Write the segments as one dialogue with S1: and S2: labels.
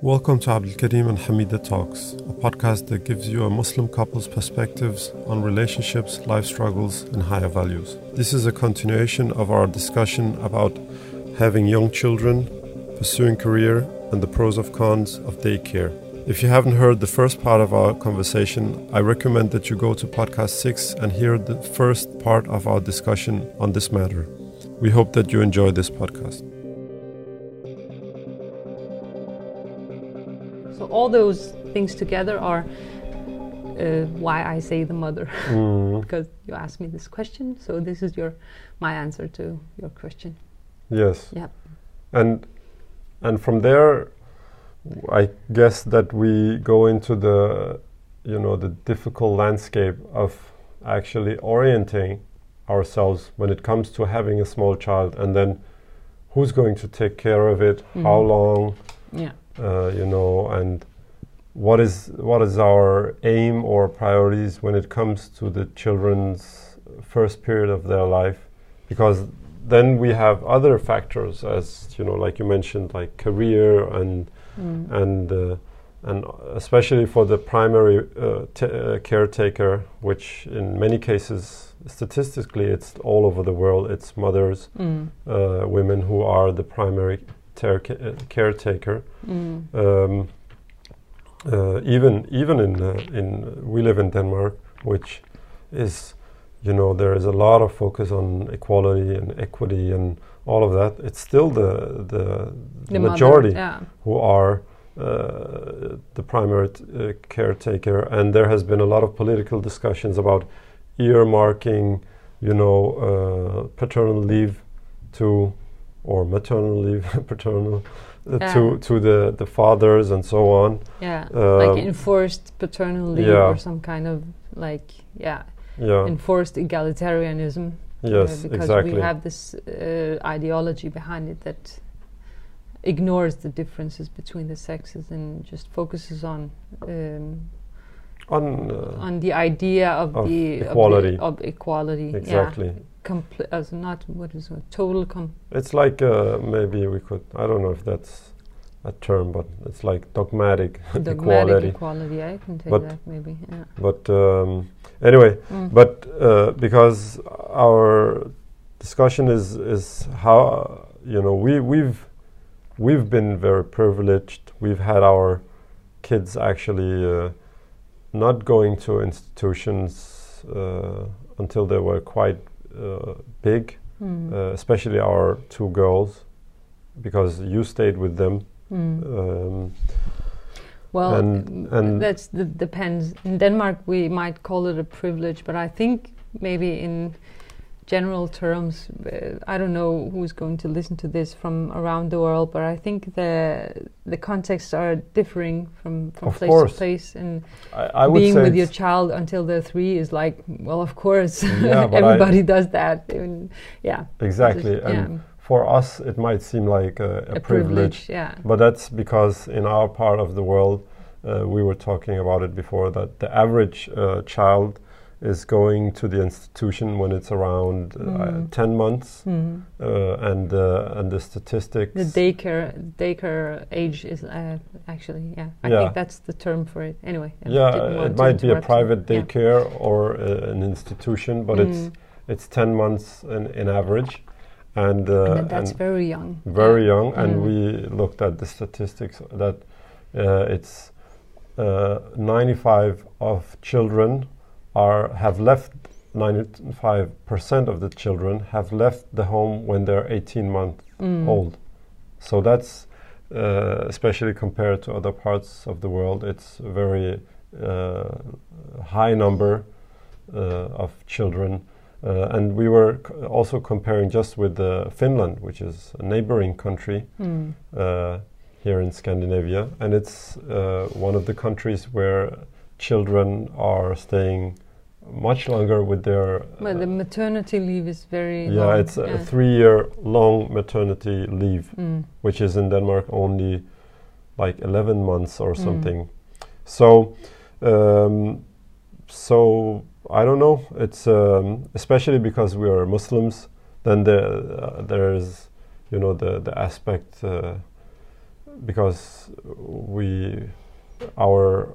S1: Welcome to Abdul Karim and Hamida Talks, a podcast that gives you a Muslim couple's perspectives on relationships, life struggles, and higher values. This is a continuation of our discussion about having young children, pursuing career, and the pros of cons of daycare. If you haven't heard the first part of our conversation, I recommend that you go to podcast 6 and hear the first part of our discussion on this matter. We hope that you enjoy this podcast.
S2: All those things together are uh, why I say the mother, mm. because you asked me this question. So this is your my answer to your question.
S1: Yes.
S2: Yeah.
S1: And and from there, I guess that we go into the you know the difficult landscape of actually orienting ourselves when it comes to having a small child, and then who's going to take care of it, mm. how long.
S2: Yeah
S1: uh, you know, and what is what is our aim or priorities when it comes to the children's first period of their life, because then we have other factors, as you know, like you mentioned, like career and mm. and uh, and especially for the primary uh, uh, caretaker, which in many cases, statistically, it's all over the world. It's mothers, mm. Uh, women who are the primary ter- caretaker. Mm. Um, uh, even even in uh, in we live in Denmark, which is you know there is a lot of focus on equality and equity and all of that. It's still the the, the majority
S2: mother, yeah.
S1: who are uh, the primary uh, caretaker, and there has been a lot of political discussions about earmarking, you know, uh, paternal leave to or maternal leave, paternal, uh, yeah. to to the the fathers and so on.
S2: Yeah, um, like enforced paternal leave yeah. or some kind of like yeah,
S1: yeah.
S2: enforced egalitarianism.
S1: Yes,
S2: uh, because
S1: exactly.
S2: we have this uh, ideology behind it that ignores the differences between the sexes and just focuses on. Um,
S1: on,
S2: uh, on the idea of,
S1: of
S2: the
S1: equality
S2: of, the, of equality
S1: exactly
S2: yeah complete as not what is it total com
S1: it's like uh, maybe we could i don't know if that's a term but it's like dogmatic,
S2: dogmatic
S1: equality.
S2: equality i can take
S1: but
S2: that maybe yeah.
S1: but um, anyway mm. but uh, because our discussion is is how you know we we've we've been very privileged. We've had our kids actually uh, not going to institutions uh, until they were quite big, mm. especially our two girls, because you stayed with them. Mm. Um,
S2: well, and, and that's the depends. In Denmark, we might call it a privilege, but I think maybe in general terms, uh, I don't know who's going to listen to this from around the world, but I think the the contexts are differing from, from place
S1: course.
S2: to place. And
S1: I, I
S2: being with your child until they're three is like, well, of course, yeah, everybody does that. And yeah,
S1: exactly. Just, and yeah. for us, it might seem like a, a,
S2: a
S1: privilege,
S2: privilege, yeah.
S1: but that's because in our part of the world, uh, we were talking about it before that the average uh, child is going to the institution when it's around uh, mm. 10 months mm. uh, and uh, and the statistics
S2: the daycare daycare age is uh, actually yeah I yeah. think that's the term for it anyway
S1: yeah it might be a private daycare yeah. or uh, an institution but mm. it's it's 10 months in, in average and,
S2: uh, and that's and very young
S1: very yeah. young and mm. we looked at the statistics that it's 95 of children are have left 95% of the children have left the home when they're 18 months mm. old. So that's uh, especially compared to other parts of the world, it's a very uh, high number uh, of children. Uh, and we were also comparing just with Finland, which is a neighboring country mm. here in Scandinavia. And it's uh, one of the countries where children are staying much longer with their.
S2: Well, uh, the maternity leave is very.
S1: Yeah,
S2: long.
S1: it's yeah. a three-year long maternity leave, mm. which is in Denmark only like 11 months or mm. something. So, um, so I don't know. It's um, especially because we are Muslims. Then there, uh, there is, you know, the the aspect. Uh, because we our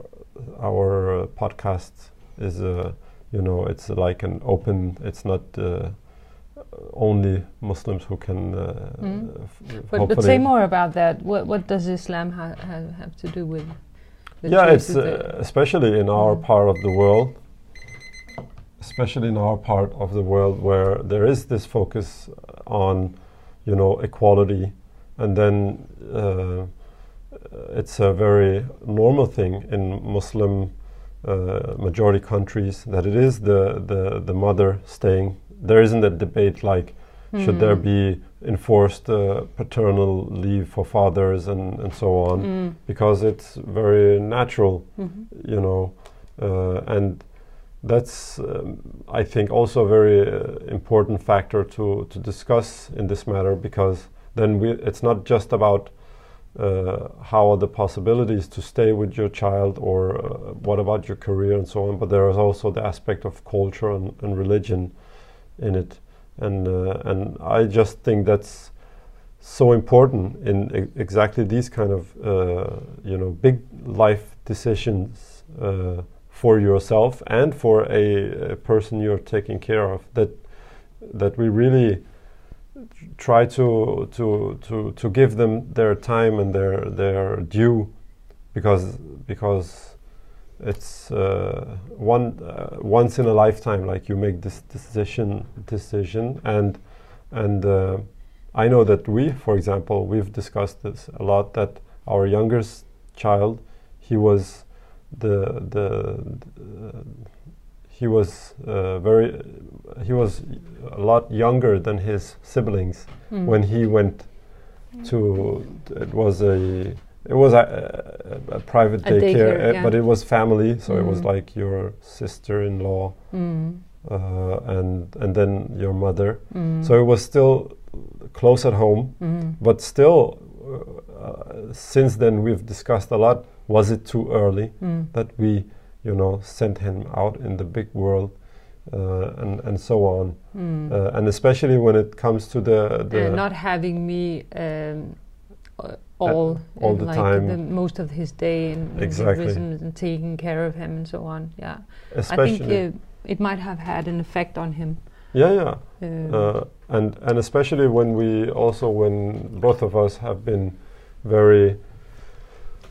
S1: our podcast is a you know it's like an open it's not uh, only Muslims who can. Uh,
S2: mm. but, but say more about that. What what does Islam ha ha have to do with?
S1: yeah, it's uh, especially in our mm. part of the world, especially in our part of the world where there is this focus on, you know, equality, and then uh, it's a very normal thing in Muslim uh, majority countries that it is the, the, the mother staying there isn't a debate like mm. should there hmm. be enforced uh, paternal leave for fathers and, and so on mm. because it's very natural mm-hmm. you know uh, and that's um, I think also a very uh, important factor to, to discuss in this matter because then we, it's not just about uh, how are the possibilities to stay with your child or uh, what about your career and so on but there is also the aspect of culture and, and religion in it, and uh, and I just think that's so important in e exactly these kind of uh, you know big life decisions uh, for yourself and for a, a, person you're taking care of that that we really try to to to to give them their time and their their due because because it's uh, one uh, once in a lifetime like you make this decision decision and and uh, I know that we for example we've discussed this a lot that our youngest child he was the the he was uh, very he was a lot younger than his siblings mm. when he went to it was a it was a, a, a private a daycare, daycare yeah. but it was family, so mm. it was mm. like your sister-in-law, mm. uh, and and then your mother. Mm. So it was still close at home, mm. but still, uh, since then we've discussed a lot. Was it too early that we, you know, sent him out in the big world? Uh, and and so on, uh, and especially when it comes to the, the
S2: not having me um, all
S1: all the
S2: like
S1: time,
S2: the most of his day, and,
S1: exactly.
S2: and taking care of him and so on. Yeah, Especially I think uh, it might have had an effect on him.
S1: Yeah, yeah, uh, uh, and and especially when we also when both of us have been very.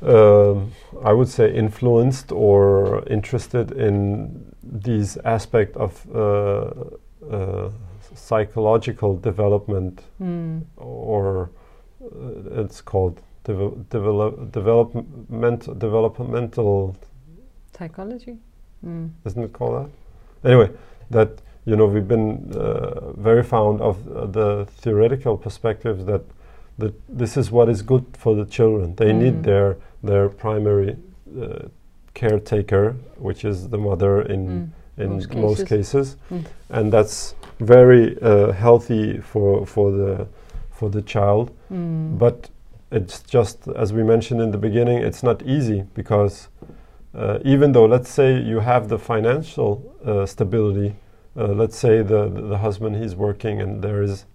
S1: Um, I would say influenced or interested in these aspect of uh, uh, psychological development mm. or uh, it's called develop, development developmental
S2: psychology.
S1: Mm. Isn't it called that? Anyway, that you know we've been uh, very fond of uh, the theoretical perspectives that that this is what is good for the children. They mm. need their their primary uh, caretaker, which is the mother in mm. in most, most cases, cases. Mm. and that's very uh, healthy for for the for the child. Mm. But it's just, as we mentioned in the beginning, it's not easy because uh, even though, let's say, you have the financial uh, stability, uh, let's say the, the, the husband he's working and there is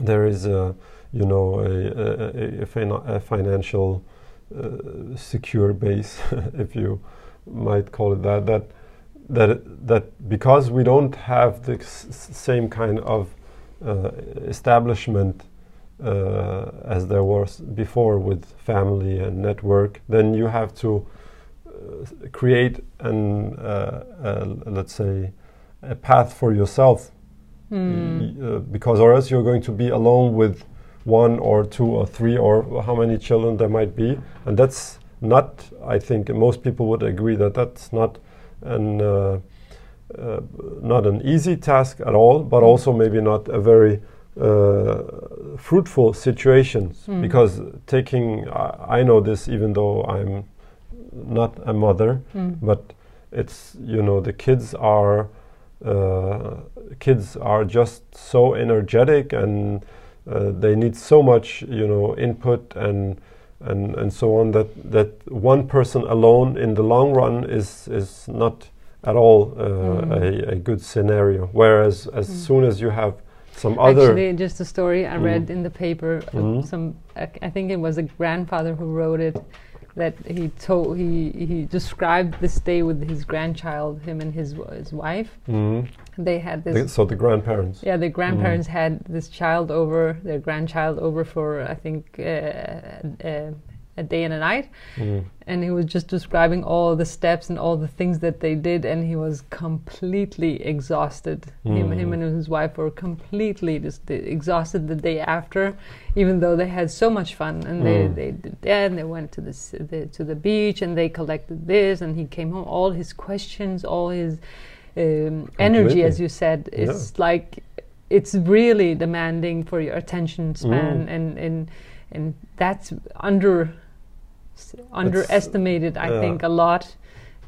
S1: there is a you know a, a, a, fina a financial uh, secure base, if you might call it that. That that that because we don't have the same kind of uh, establishment uh, as there was before with family and network, then you have to uh, create an let's say a path for yourself mm. because or else you're going to be alone with one or two or three or how many children there might be and that's not i think most people would agree that that's not an uh, uh, not an easy task at all, but mm. also maybe not a very uh, fruitful situation mm. because taking I, I, know this even though I'm not a mother, mm. but it's you know the kids are uh, kids are just so energetic and uh, they need so much you know input and and and so on that that one person alone in the long run is is not at all uh, mm. a, a, good scenario. Whereas as mm. soon as you have some other
S2: actually just a story I read in the paper.
S1: Mhm.
S2: Some uh, I think it was a grandfather who wrote it that he told he he described this day with his grandchild, him and his his wife.
S1: Mhm.
S2: They had this
S1: so the grandparents.
S2: yeah, the grandparents had this child over, their grandchild over for I think uh, uh, a day and a night,
S1: Mm.
S2: and he was just describing all the steps and all the things that they did, and he was completely exhausted. Him, him
S1: Mm.
S2: and his wife were completely just exhausted the day after, even though they had so much fun and they
S1: Mm.
S2: they did that, and they went to the, the to the beach and they collected this, and he came home. All his questions, all his um, energy, as you said, is like it's really demanding for your attention span,
S1: Mm.
S2: and and and that's under s- underestimated. I
S1: yeah.
S2: think a lot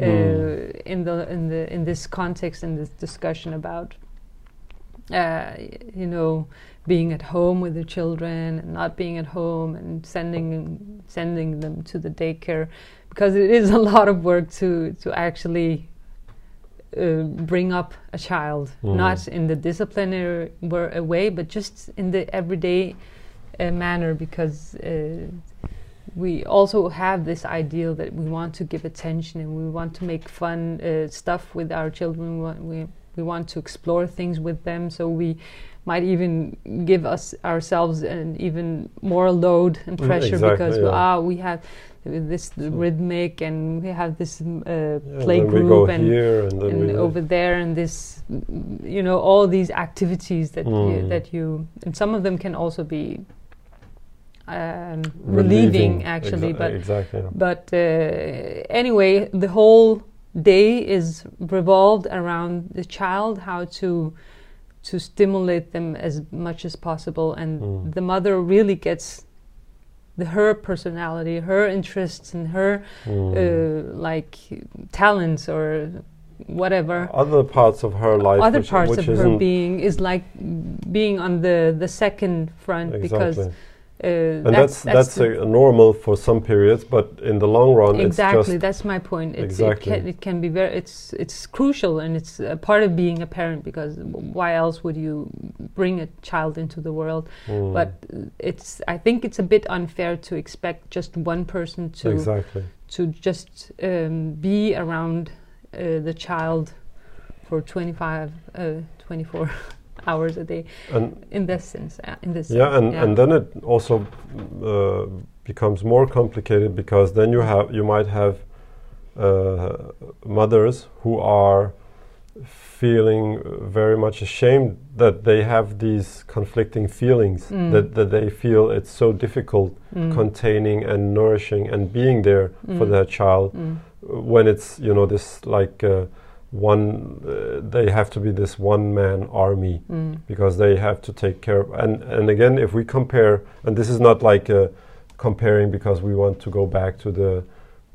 S2: uh,
S1: Mm.
S2: in the in the in this context in this discussion about uh, you know being at home with the children and not being at home and sending sending them to the daycare because it is a lot of work to to actually uh, bring up a child,
S1: Mm.
S2: not in the disciplinary way, but just in the everyday uh, manner, because uh, we also have this ideal that we want to give attention and we want to make fun uh, stuff with our children. We want, we, we want to explore things with them, so we might even give us ourselves an even more load and
S1: Mm,
S2: pressure
S1: exactly,
S2: because we,
S1: yeah.
S2: ah we have this rhythmic and we have this uh,
S1: Yeah,
S2: play group and
S1: and
S2: and over there and this you know all these activities that you,
S1: Mm.
S2: that you and some of them can also be um, relieving,
S1: relieving
S2: actually
S1: exa-
S2: but
S1: exactly.
S2: but uh, anyway the whole day is revolved around the child how to to stimulate them as much as possible and
S1: Mm.
S2: the mother really gets the her personality her interests and her
S1: Mm.
S2: uh, like talents or whatever
S1: other parts of her life,
S2: other
S1: which,
S2: parts
S1: which
S2: of her being is like being on the the second front because
S1: exactly.
S2: Uh,
S1: and that's that's,
S2: the-
S1: a normal for some periods, but in the long run,
S2: exactly
S1: it's just
S2: that's my point. It's,
S1: Exactly.
S2: it, can, it can be very it's it's crucial and it's a part of being a parent because why else would you bring a child into the world?
S1: Mm,
S2: but it's i think it's a bit unfair to expect just one person to
S1: exactly.
S2: to just um, be around uh, the child for 25 uh, 24 hours a day
S1: And
S2: in this sense uh, in this
S1: yeah, and,
S2: yeah.
S1: and then it also uh, becomes more complicated because then you have you might have uh, mothers who are feeling very much ashamed that they have these conflicting feelings
S2: Mm.
S1: that, that they feel it's so difficult
S2: Mm.
S1: containing and nourishing and being there for
S2: Mm.
S1: their child
S2: Mm.
S1: when it's you know this like uh, one uh, they have to be this one man army
S2: Mm.
S1: because they have to take care of and and again if we compare and this is not like uh, comparing because we want to go back to the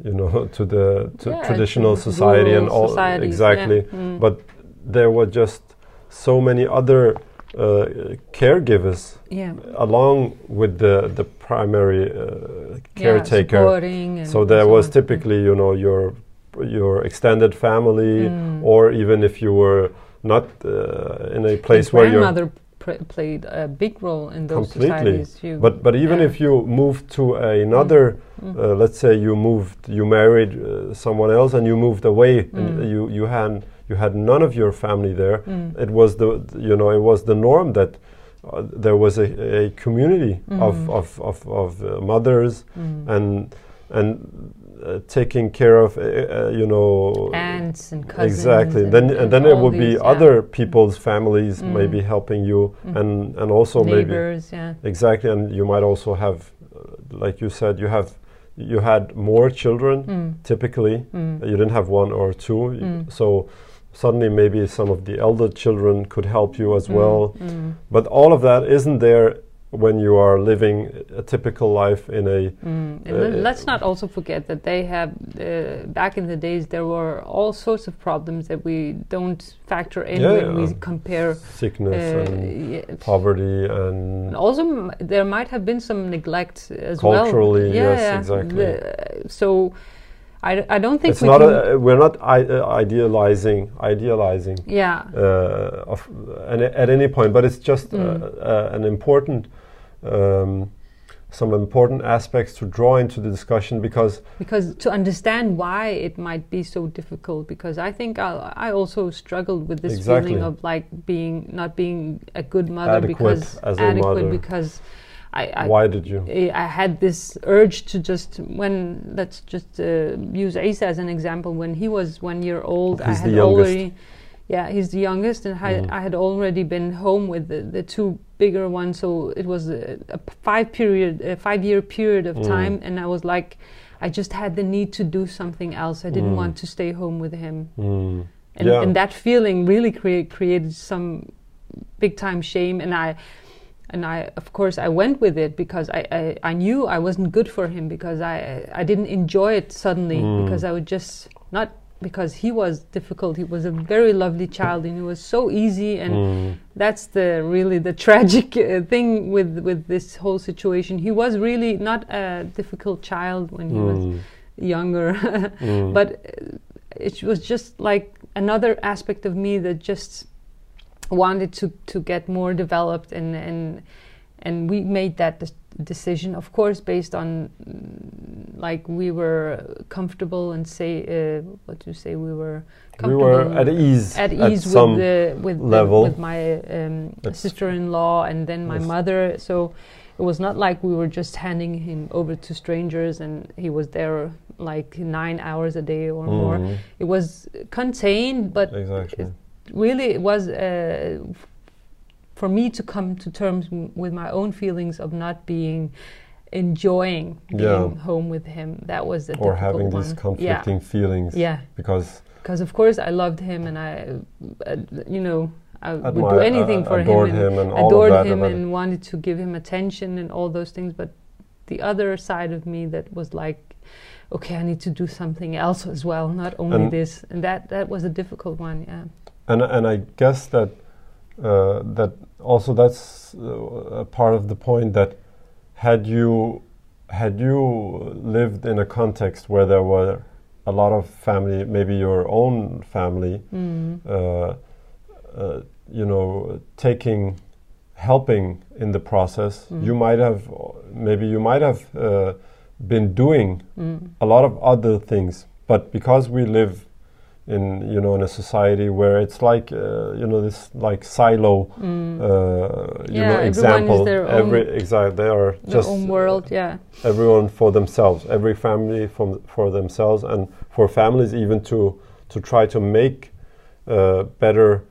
S1: you know to the to
S2: Yeah,
S1: traditional society and all
S2: societies,
S1: exactly
S2: yeah. Mm.
S1: but there were just so many other uh, caregivers
S2: yeah
S1: along with the the primary uh, caretaker
S2: yeah, supporting and
S1: so there
S2: so
S1: was typically you know your your extended family
S2: Mm.
S1: or even if you were not uh, in a
S2: And
S1: place where you're
S2: grandmother pr- played a big role in those
S1: Completely.
S2: societies
S1: but but even
S2: yeah.
S1: if you moved to another
S2: Mm.
S1: uh, let's say you moved you married uh, someone else and you moved away and
S2: Mm.
S1: you you had you had none of your family there
S2: Mm.
S1: it was the you know it was the norm that uh, there was a, a community of
S2: Mm.
S1: of of, of uh, mothers
S2: Mm.
S1: and and uh, taking care of uh, uh, you know
S2: aunts and cousins
S1: exactly then and, then it would be
S2: yeah.
S1: other people's families
S2: Mm.
S1: maybe helping you
S2: Mm.
S1: and and also maybe
S2: neighbors yeah
S1: exactly and you might also have uh, like you said you have you had more children
S2: Mm.
S1: typically
S2: Mm.
S1: you didn't have one or two
S2: Mm.
S1: so suddenly maybe some of the elder children could help you as
S2: Mm.
S1: well
S2: Mm.
S1: but all of that isn't there when you are living a typical life in a
S2: Mm.
S1: Uh,
S2: let's not also forget that they have uh, back in the days there were all sorts of problems that we don't factor in
S1: Yeah,
S2: when we compare
S1: sickness
S2: uh,
S1: and
S2: yeah,
S1: poverty
S2: And
S1: and
S2: also, m- there might have been some neglect as
S1: Culturally,
S2: well. Yeah,
S1: yes,
S2: yeah.
S1: exactly.
S2: The- so, I, I don't think
S1: it's we not a, we're not I, uh, idealizing idealizing
S2: yeah
S1: uh, of at any point but it's just uh, mm. uh, an important um, some important aspects to draw into the discussion because
S2: because to understand why it might be so difficult because I think I, I also struggled with this exactly. feeling of like being not being a good mother
S1: adequate
S2: because
S1: adequate mother.
S2: because I, I,
S1: Why did you?
S2: I had this urge to just when let's just uh, use Asa as an example. When he was one year old,
S1: he's
S2: I had
S1: already,
S2: yeah, he's the youngest, and mm. I, I had already been home with the, the two bigger ones. So it was a, a five period, a five year period of mm. time, and I was like, I just had the need to do something else. I didn't mm. want to stay home with him,
S1: mm.
S2: and,
S1: yeah.
S2: and that feeling really create, created some big time shame, and I and I, of course, I went with it because I, I, I, knew I wasn't good for him because I, I didn't enjoy it suddenly mm. because I would just not because he was difficult. He was a very lovely child and he was so easy, and mm. that's the really the tragic uh, thing with with this whole situation. He was really not a difficult child when he mm. was younger, mm. but it was just like another aspect of me that just wanted to to get more developed and and and we made that decision of course based on like we were comfortable and say uh, what do you say we were
S1: we were at ease
S2: at ease
S1: at
S2: with the with
S1: level
S2: with my um, sister-in-law and then my yes. mother so it was not like we were just handing him over to strangers and he was there like nine hours a day or mm. more it was contained but
S1: exactly
S2: really it was uh, for me to come to terms with my own feelings of not being enjoying being yeah. home with him. That was a difficult one
S1: or having
S2: one.
S1: these conflicting
S2: yeah.
S1: feelings.
S2: Yeah,
S1: because
S2: because of course I loved him and I, uh, you know. I would do anything uh, for him and,
S1: him and
S2: adored him and wanted to give him attention and all those things. But the other side of me that was like, okay, I need to do something else as well, not only and this. And that that was a difficult one. Yeah
S1: and and I guess that uh, that also that's uh, a part of the point that had you had you lived in a context where there were a lot of family, maybe your own family,
S2: mm.
S1: uh, uh, you know, taking helping in the process, mm. you might have maybe you might have uh, been doing
S2: mm.
S1: a lot of other things, but because we live in you know in a society where it's like uh, you know this like silo
S2: mm.
S1: uh, you
S2: yeah,
S1: know example
S2: every
S1: exactly they are
S2: just own world yeah
S1: everyone for themselves every family from for themselves and for families even to to try to make uh, better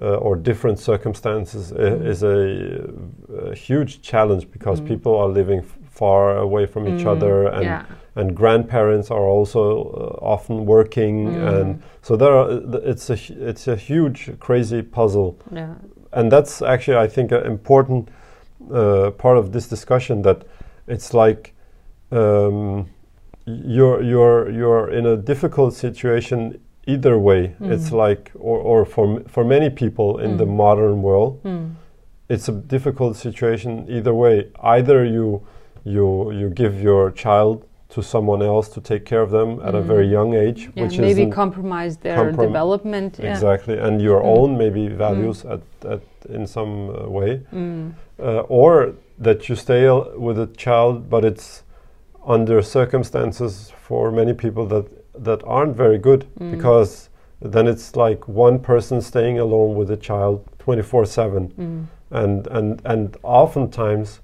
S1: uh, or different circumstances mm. is a, a, huge challenge because mm. people are living far away from each mm. other and
S2: yeah
S1: and grandparents are also uh, often working,
S2: mm.
S1: and so there are. It's a it's a huge, crazy puzzle.
S2: Yeah.
S1: And that's actually, I think, an important uh, part of this discussion. That it's like um, you're you're you're in a difficult situation either way. Mm. It's like, or, or for for many people in mm. the modern world,
S2: mm.
S1: it's a difficult situation either way. Either you you you give your child to someone else to take care of them at mm. a very mm. young age,
S2: yeah,
S1: which
S2: maybe compromise their comprom development.
S1: Exactly,
S2: yeah.
S1: and your mm. own maybe values mm. at, at in some uh, way,
S2: mm.
S1: uh, or that you stay with a child, but it's under circumstances for many people that that aren't very good
S2: mm.
S1: because then it's like one person staying alone with a child 24/7, and and and oftentimes,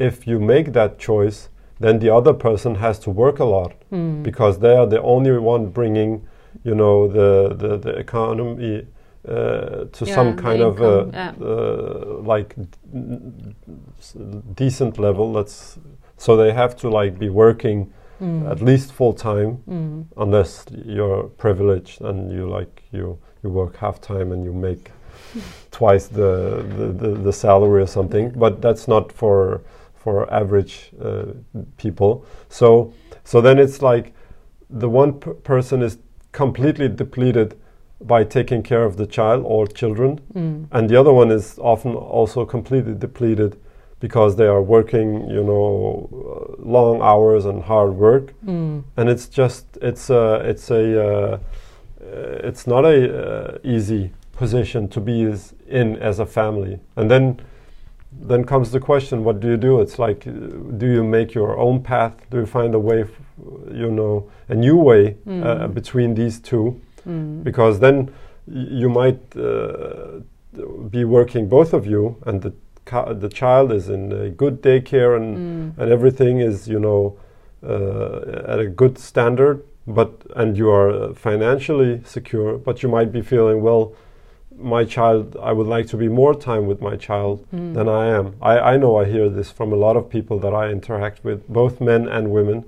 S1: if you make that choice then the other person has to work a lot
S2: mm.
S1: because they are the only one bringing, you know, the the, the economy uh, to
S2: yeah,
S1: some kind of
S2: uh, yeah.
S1: uh, like decent level. Let's so they have to like be working
S2: mm.
S1: at least full time,
S2: mm.
S1: unless you're privileged and you like you you work half time and you make twice the, the, the, the salary or something. But that's not for for average uh, people. So so then it's like the one person is completely depleted by taking care of the child or children,
S2: mm.
S1: and the other one is often also completely depleted because they are working, you know, uh, long hours and hard work,
S2: mm.
S1: and it's just it's a it's a uh, it's not a uh, easy position to be as in as a family, and then then comes the question: What do you do? It's like, uh, do you make your own path? Do you find a way, you know, a new way
S2: mm.
S1: uh, between these two?
S2: Mm.
S1: Because then you might uh, be working both of you, and the the child is in a good daycare and
S2: Mm.
S1: and everything is you know uh, at a good standard but and you are uh, financially secure but you might be feeling well my child i would like to be more time with my child
S2: Mm.
S1: than i am I, I know i hear this from a lot of people that i interact with both men and women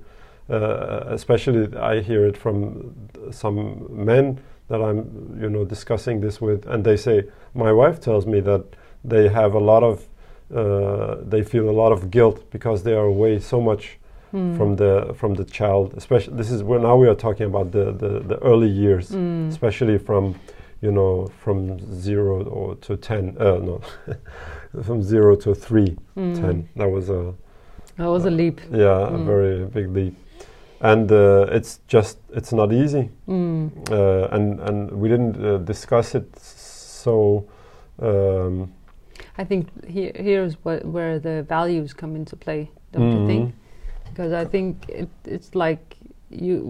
S1: uh, especially i hear it from some men that i'm you know discussing this with and they say my wife tells me that they have a lot of uh, they feel a lot of guilt because they are away so much
S2: Mm.
S1: from the from the child especially this is where now we are talking about the the, the early years
S2: Mm.
S1: especially from you know from zero or to 10 uh, no from zero to three
S2: Mm.
S1: 10 that was a
S2: That was a leap.
S1: yeah a
S2: Mm.
S1: very big leap and uh, it's just it's not easy
S2: Mm.
S1: uh, and and we didn't uh, discuss it so um,
S2: I think here here's what, where the values come into play, don't you think? Because I think it, it's like you,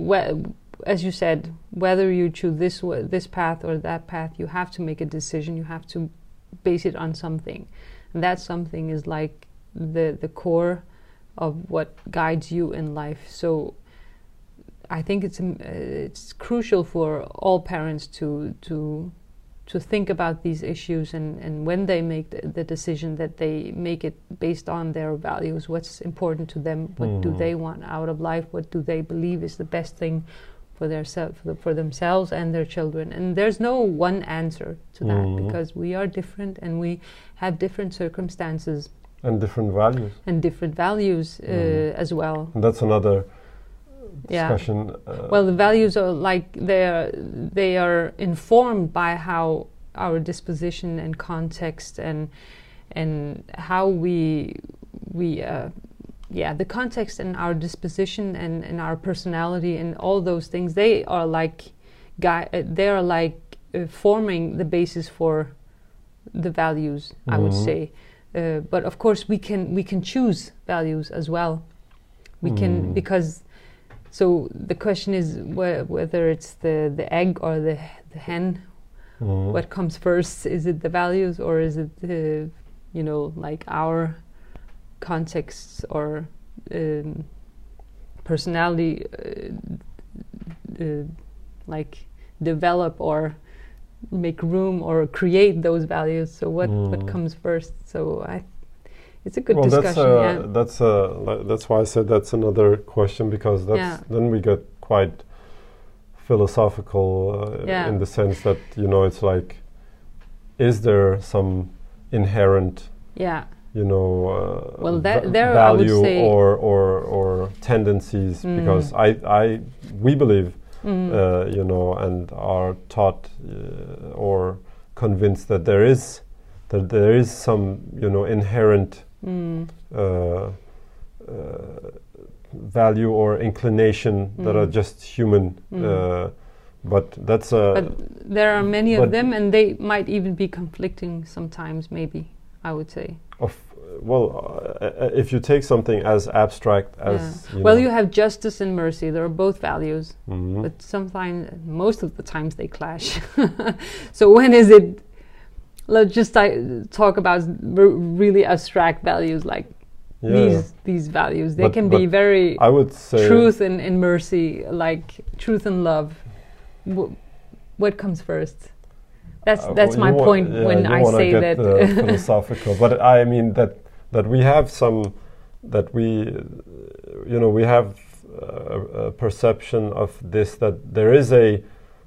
S2: as you said, whether you choose this this path or that path, you have to make a decision. You have to base it on something, and that something is like the the core of what guides you in life. So. I think it's um, it's crucial for all parents to to to think about these issues and, and when they make the, the decision that they make it based on their values what's important to them what do
S1: Mhm.
S2: they want out of life what do they believe is the best thing for their for, for themselves and their children and there's no one answer to that
S1: Mhm.
S2: because we are different and we have different circumstances
S1: and different values
S2: and different values uh,
S1: Mhm.
S2: as well
S1: and that's another
S2: Yeah.
S1: discussion uh,
S2: Well, the values are like they are they are informed by how our disposition and context and and how we we uh, yeah the context and our disposition and, and our personality and all those things they are like gui- uh, they are like uh, forming the basis for the values I would
S1: Mhm.
S2: say uh, but of course we can we can choose values as well we can
S1: Mm.
S2: because so the question is whe- whether it's the, the egg or the the hen.
S1: mhm.
S2: What comes first? Is it the values or is it the, you know, like our contexts or um, personality, uh, uh, like develop or make room or create those values? So what what
S1: Mm.
S2: comes first? So I, it's a good
S1: well, that's
S2: discussion.
S1: uh,
S2: yeah.
S1: that's uh, that's why I said that's another question because that's
S2: Yeah.
S1: then we get quite philosophical uh,
S2: Yeah.
S1: in the sense that you know it's like is there some inherent
S2: Yeah.
S1: You know uh,
S2: Well, that- there
S1: value or or or tendencies
S2: Mm.
S1: because I I we believe
S2: Mm.
S1: uh, you know, and are taught uh, or convinced that there is that there is some you know inherent
S2: Mm.
S1: uh, uh, value or inclination that are
S2: Mm.
S1: just human.
S2: Mm.
S1: Uh, but that's a
S2: But there are many of them, and they might even be conflicting sometimes. Maybe I would say.
S1: Of well, uh, uh, if you take something as abstract as
S2: Yeah.
S1: you
S2: well,
S1: know,
S2: you have justice and mercy. They are both values,
S1: Mhm.
S2: but sometimes, most of the times, they clash. so when is it? Let's just uh, talk about r- really abstract values like
S1: yeah,
S2: these these values. They
S1: But-
S2: can be very
S1: I would say
S2: truth and, and mercy, like truth and love. W- what comes first? That's
S1: Uh,
S2: that's my
S1: wa-
S2: point
S1: yeah,
S2: when I say that.
S1: uh, philosophical, but I mean that that we have some that we you know we have uh, a perception of this that there is a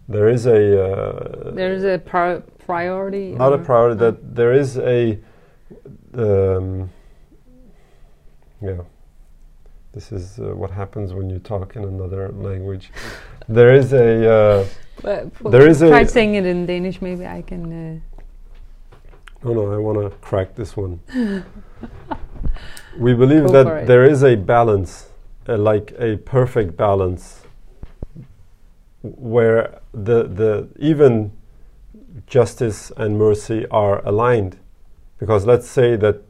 S1: there is a uh,
S2: There's a pri- priority.
S1: not a priority that there is a um, yeah this is uh, what happens when you talk in another language there is a uh,
S2: f-
S1: there is a-
S2: try saying it in Danish. Maybe I can.
S1: Oh no, I want to crack this one. we believe Go that there is a balance, uh, like a perfect balance, where the the even justice and mercy are aligned. Because let's say that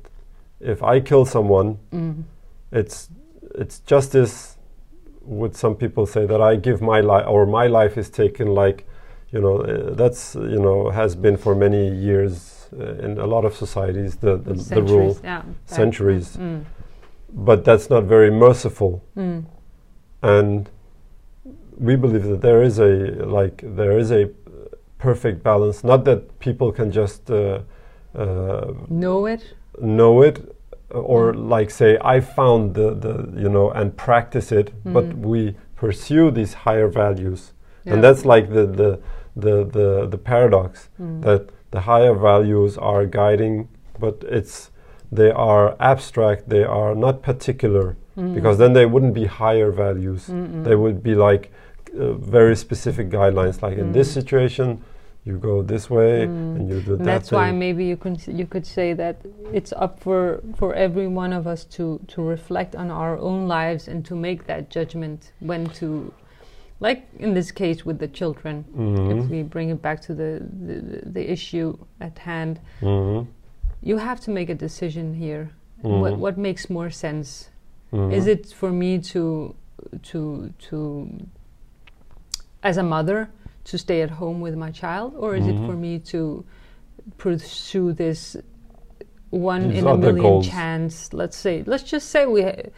S1: if I kill someone, mm. it's it's justice. Would some people say that I give my life or my life is taken like, you know, uh, that's you know has been for many years uh, in a lot of societies the the, the rule
S2: yeah,
S1: centuries, mm. but that's not very merciful, mm. and we believe that there is a like there is a perfect balance. Not that people can just uh, uh,
S2: know it,
S1: know it, or mm. like say I found the the you know and practice it, mm. but we pursue these higher values, yeah. and that's like the the the the, the paradox mm. that the higher values are guiding, but it's they are abstract. They are not particular mm. because then they wouldn't be higher values. Mm-mm. They would be like uh, very specific guidelines. Like in this mm. situation, you go this way mm. and you do that.
S2: That's thing. why maybe you could you could say that it's up for for every one of us to to reflect on our own lives and to make that judgment when to, like in this case with the children. Mm-hmm. If we bring it back to the the, the issue at hand, mm-hmm. you have to make a decision here. Mm-hmm. What what makes more sense? Mm-hmm. Is it for me to to to as a mother? To stay at home with my child, or is mm-hmm. it for me to pursue this one These in a million goals. chance? Let's say, let's just say we, ha-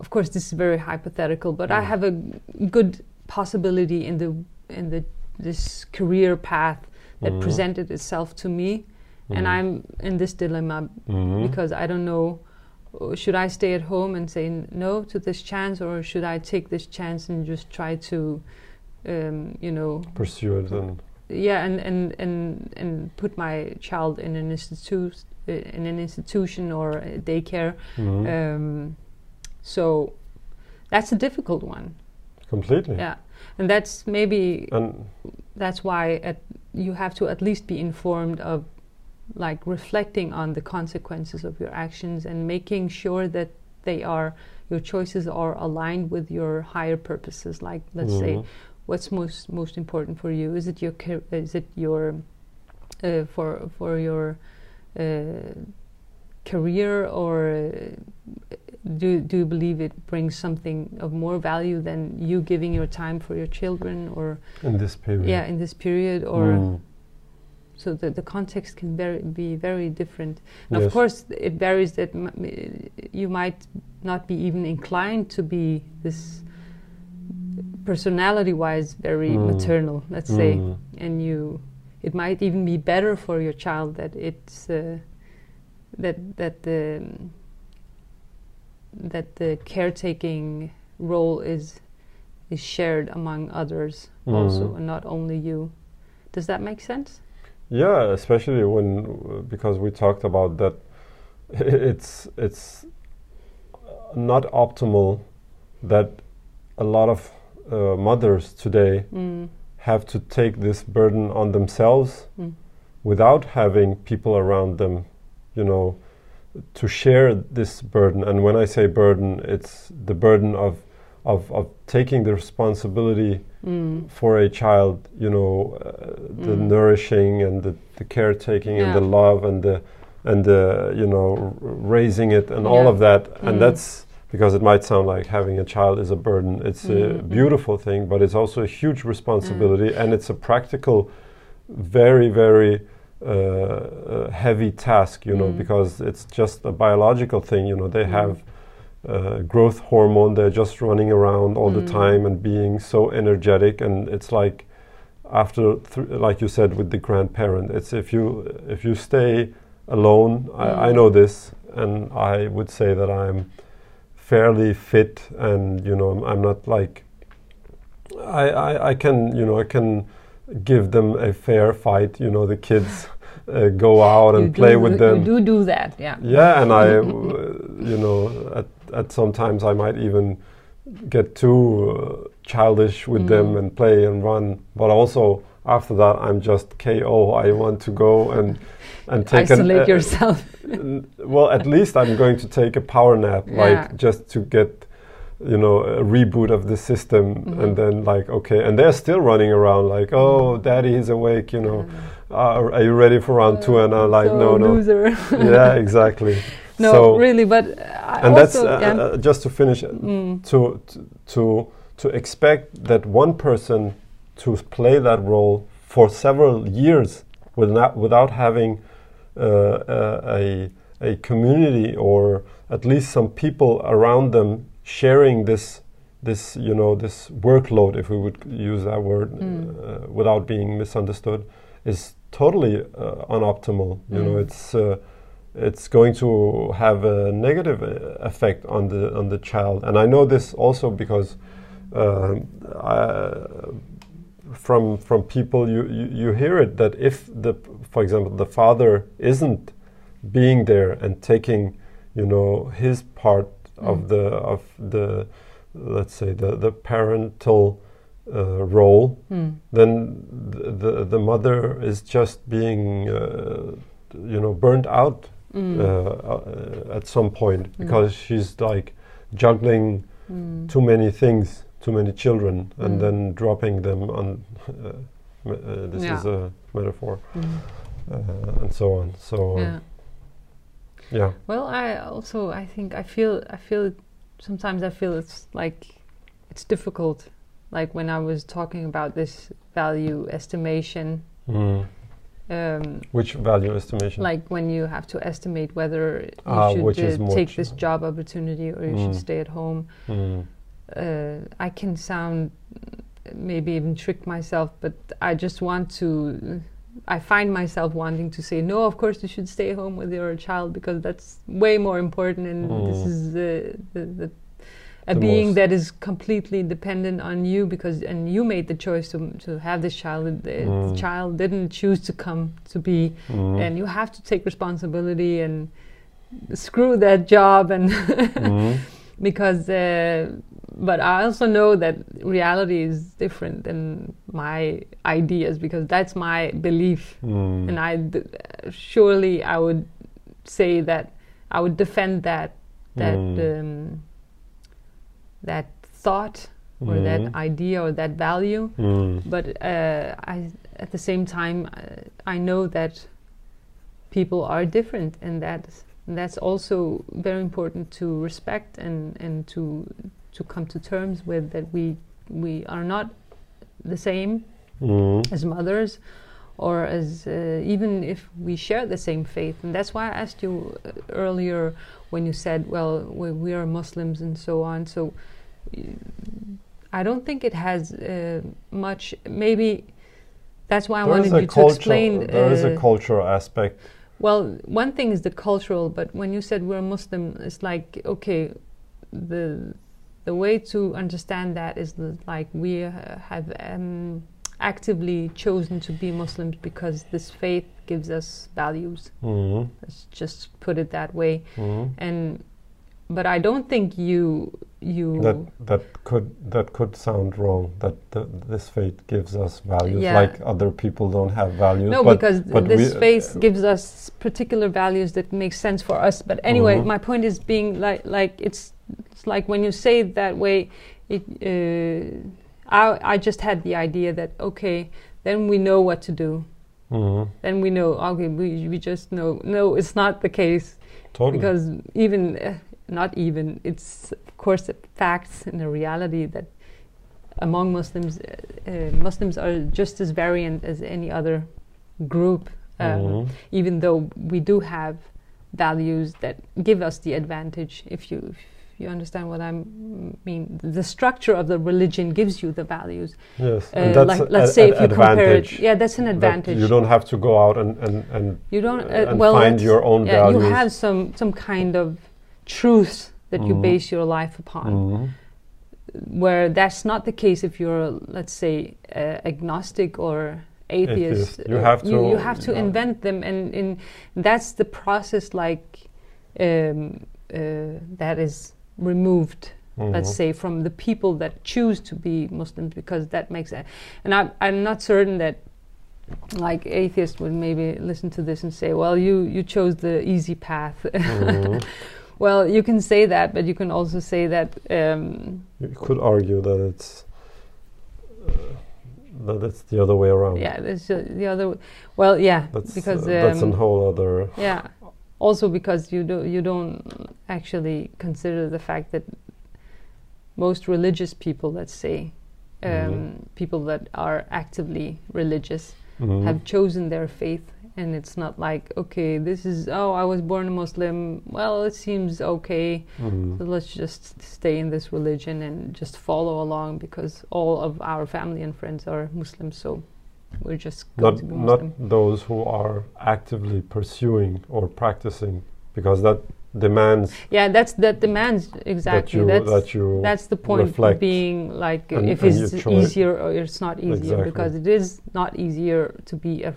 S2: of course, this is very hypothetical, but I have a good possibility in the in the this career path that mm-hmm. presented itself to me, and mm-hmm. I'm in this dilemma mm-hmm. because I don't know uh, should I stay at home and say no to this chance, or should I take this chance and just try to um, you know
S1: pursue it and
S2: yeah and, and and and put my child in an institute uh, in an institution or daycare. Mm-hmm. um, so that's a difficult one.
S1: Completely.
S2: Yeah. And that's maybe and that's why at, you have to at least be informed of like reflecting on the consequences of your actions and making sure that they are your choices are aligned with your higher purposes. Like let's mm-hmm. say what's most most important for you? Is it your is it your uh, for for your uh, career or uh, do do you believe it brings something of more value than you giving your time for your children or
S1: in this period?
S2: Yeah, in this period or. Mm. So the, the context can very, be very different. And yes. of course, it varies that you might not be even inclined to be this personality wise very mm. maternal let's mm. say and you it might even be better for your child that it's uh, that that the that the caretaking role is is shared among others mm. also and not only you does that make sense
S1: yeah especially when because we talked about that it's it's not optimal that a lot of uh, mothers today mm. have to take this burden on themselves mm. without having people around them, you know, to share this burden. And when I say burden, it's the burden of of, of taking the responsibility mm. for a child, you know, uh, the mm. nourishing and the, the caretaking yeah. and the love and the and the you know raising it and yeah. all of that, and mm. that's because it might sound like having a child is a burden. It's mm-hmm. a beautiful thing, but it's also a huge responsibility, mm. and it's a practical, very, very uh, uh, heavy task. You know, mm. because it's just a biological thing. You know, they mm. have uh, growth hormone. They're just running around all the mm. time and being so energetic, and it's like after, th- like you said, with the grandparent. It's if you if you stay alone. I, I mm. know this, and I would say that I'm fairly fit and you know I'm, I'm not like I, I, I can you know I can give them a fair fight you know the kids uh, go out and play with them
S2: you do do that yeah
S1: yeah and I you know at, at sometimes I might even get too uh, childish with mm. them and play and run but also after that I'm just KO I want to go and
S2: and take isolate an, uh, yourself.
S1: well, at least I'm going to take a power nap, yeah. like just to get you know a reboot of the system mm-hmm. and then like okay and they're still running around like oh daddy is awake you know uh, are you ready for round uh, two and i'm like
S2: so
S1: no no yeah exactly
S2: no so really but
S1: and that's uh, yeah. Uh, just to finish mm. to, to to expect that one person to play that role for several years without without having uh, a a community or at least some people around them sharing this this you know this workload if we would use that word mm. uh, without being misunderstood is totally uh, unoptimal you mm. know it's uh, it's going to have a negative uh, effect on the on the child and i know this also because um, I, from from people you, you, you hear it that if the for example the father isn't being there and taking you know his part mm. of the of the let's say the the parental uh, role, mm. then the, the, the mother is just being uh, you know burnt out mm. uh, at some point mm. because she's like juggling mm. too many things, too many children, and mm. then dropping them on. Uh, uh, this yeah. is a metaphor, uh, and so on. So. Yeah. Yeah.
S2: Well, I also I think I feel I feel sometimes I feel it's like it's difficult. Like when I was talking about this value estimation.
S1: Mm. Um, Which value estimation?
S2: Like when you have to estimate whether you ah, should uh, take this job opportunity or you mm. should stay at home. Uh, I can sound maybe even trick myself, but I just want to I find myself wanting to say no. Of course, you should stay home with your child because that's way more important, and mm. this is the the, the a the being that is completely dependent on you because and you made the choice to to have this child. The, mm. child didn't choose to come to be, mm. and you have to take responsibility and screw that job and mm. Because. Uh, but I also know that reality is different than my ideas because that's my belief, mm. and I d- surely I would say that I would defend that that mm. um, that thought or mm. that idea or that value. Hmm. But uh, I at the same time uh, I know that people are different, and that that's also very important to respect and and to to come to terms with that we we are not the same mm. as mothers or as uh, even if we share the same faith and that's why i asked you uh, earlier when you said well we, we, are muslims and so on so i don't think it has uh, much maybe that's why i there wanted you to explain
S1: there is a uh, cultural aspect
S2: well one thing is the cultural but when you said we're muslim it's like okay the the way to understand that is that, like we have um, actively chosen to be Muslims because this faith gives us values. Mm-hmm. Let's just put it that way. Mm-hmm. And but I don't think you you
S1: that that could that could sound wrong. That the, this faith gives us values, yeah. like other people don't have values.
S2: No, but because but this faith uh, gives us particular values that make sense for us. But anyway, mm-hmm. my point is being like like it's it's like when you say it that way, it, uh, I, I just had the idea that, okay, then we know what to do. Mm-hmm. Then we know, okay, we, we just know. No, it's not the case.
S1: Totally.
S2: Because even, uh, not even, it's of course a facts and a reality that among Muslims, uh, uh, Muslims are just as variant as any other group, um, mm-hmm. even though we do have values that give us the advantage. If you, if you understand what I mean. The structure of the religion gives you the values.
S1: Yes, uh, and that's like, let's say if you compare it,
S2: yeah, that's an advantage.
S1: That you don't have to go out and and, and
S2: you don't
S1: uh, and well find your own yeah, values.
S2: You have some some kind of truth that mm-hmm. you base your life upon. Mm-hmm. Where that's not the case if you're, let's say, uh, agnostic or atheist.
S1: atheist. You have to.
S2: You, you have to invent them, and, and that's the process. Like um, uh, that is removed Mm-hmm. let's say from the people that choose to be Muslims because that makes it and I, I'm not certain that like atheists would maybe listen to this and say, "Well, you you chose the easy path." Mm-hmm. well, you can say that, but you can also say that um,
S1: you could argue that it's uh, that it's the other way around.
S2: Yeah, it's uh, the other. Well, yeah,
S1: that's,
S2: because
S1: uh, that's a um, whole other.
S2: Yeah, also because you do you don't actually consider the fact that most religious people, let's say, um, mm-hmm. people that are actively religious, mm-hmm. have chosen their faith and it's not like okay this is oh i was born a muslim well it seems okay mm-hmm. so let's just stay in this religion and just follow along because all of our family and friends are muslims so we're just
S1: not not those who are actively pursuing or practicing because that demands
S2: yeah that's that demands exactly that you, that's that you that's the point of being like and, if and it's easier or it's not easier exactly. because it is not easier to be a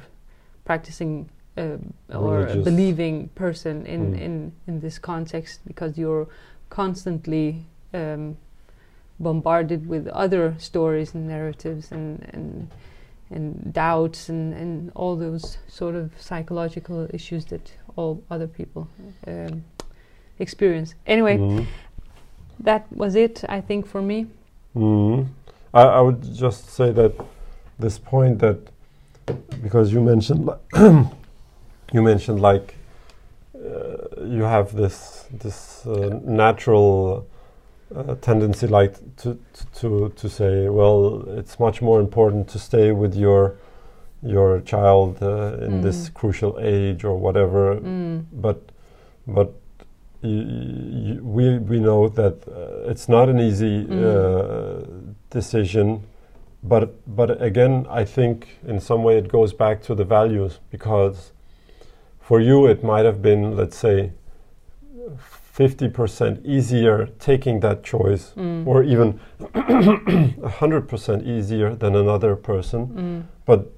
S2: practicing uh, or a believing person in, mm. in in this context because you're constantly um, bombarded with other stories and narratives and and and doubts and, and all those sort of psychological issues that all other people um, experience. Anyway, mm. that was it, I think, for me.
S1: Mm. I, I, would just say that this point that because you mentioned you mentioned like uh, you have this this uh, natural uh, tendency like to, to to say well it's much more important to stay with your your child uh, in mm. this crucial age or whatever mm. but but we we know that uh, it's not an easy mm. uh, decision, but but again, I think in some way it goes back to the values because for you it might have been let's say. 50% easier taking that choice, mm. or even 100% easier than another person. Mm. But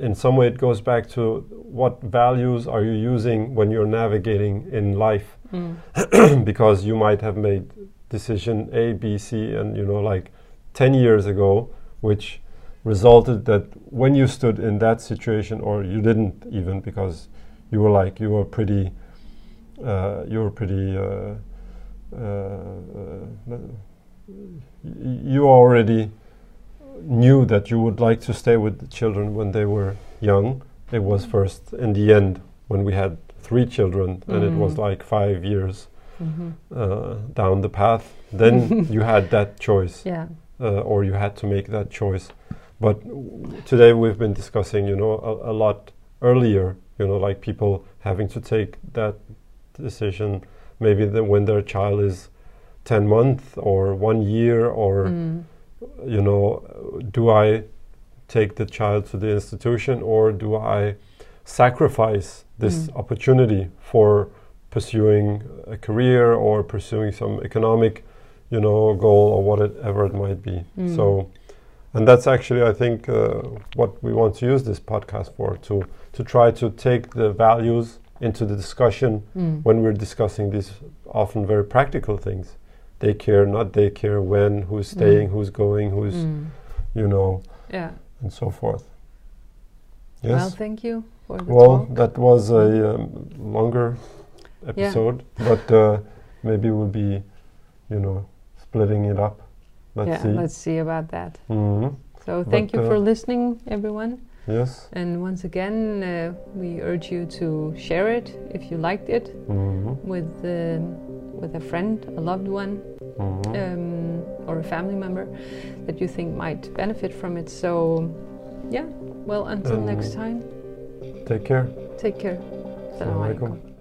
S1: in some way, it goes back to what values are you using when you're navigating in life mm. because you might have made decision A, B, C, and you know, like 10 years ago, which resulted that when you stood in that situation, or you didn't even because you were like, you were pretty, uh, you were pretty, uh, uh, you already knew that you would like to stay with the children when they were young. It was first in the end when we had three children, and it was mm. like five years mm-hmm. uh, down the path. Then you had that choice,
S2: yeah.
S1: Uh, or you had to make that choice. But today we've been discussing, you know, a, a lot earlier, you know, like people having to take that decision maybe the, when their child is 10 months or one year or mm. you know do i take the child to the institution or do i sacrifice this mm. opportunity for pursuing a career or pursuing some economic, you know, goal or whatever it might be. Mm. So, and that's actually, I think, uh, what we want to use this podcast for to to try to take the values into the discussion mm. when we're discussing these often very practical things. Daycare, not daycare, when, who's mm. staying, who's going, who's, mm. you know,
S2: yeah,
S1: and so forth.
S2: Yes. Well, thank you
S1: well, talk. that was a um, longer episode, yeah. but uh, maybe we'll be, you know, splitting it up.
S2: Let's yeah, see. let's see about that. Mm-hmm. So thank but you for uh, listening, everyone.
S1: Yes.
S2: And once again, uh, we urge you to share it if you liked it mm-hmm. with uh, with a friend, a loved one, mm-hmm. um, or a family member that you think might benefit from it. So, yeah. Well, until next time.
S1: Take care.
S2: Take care. Assalamu alaikum.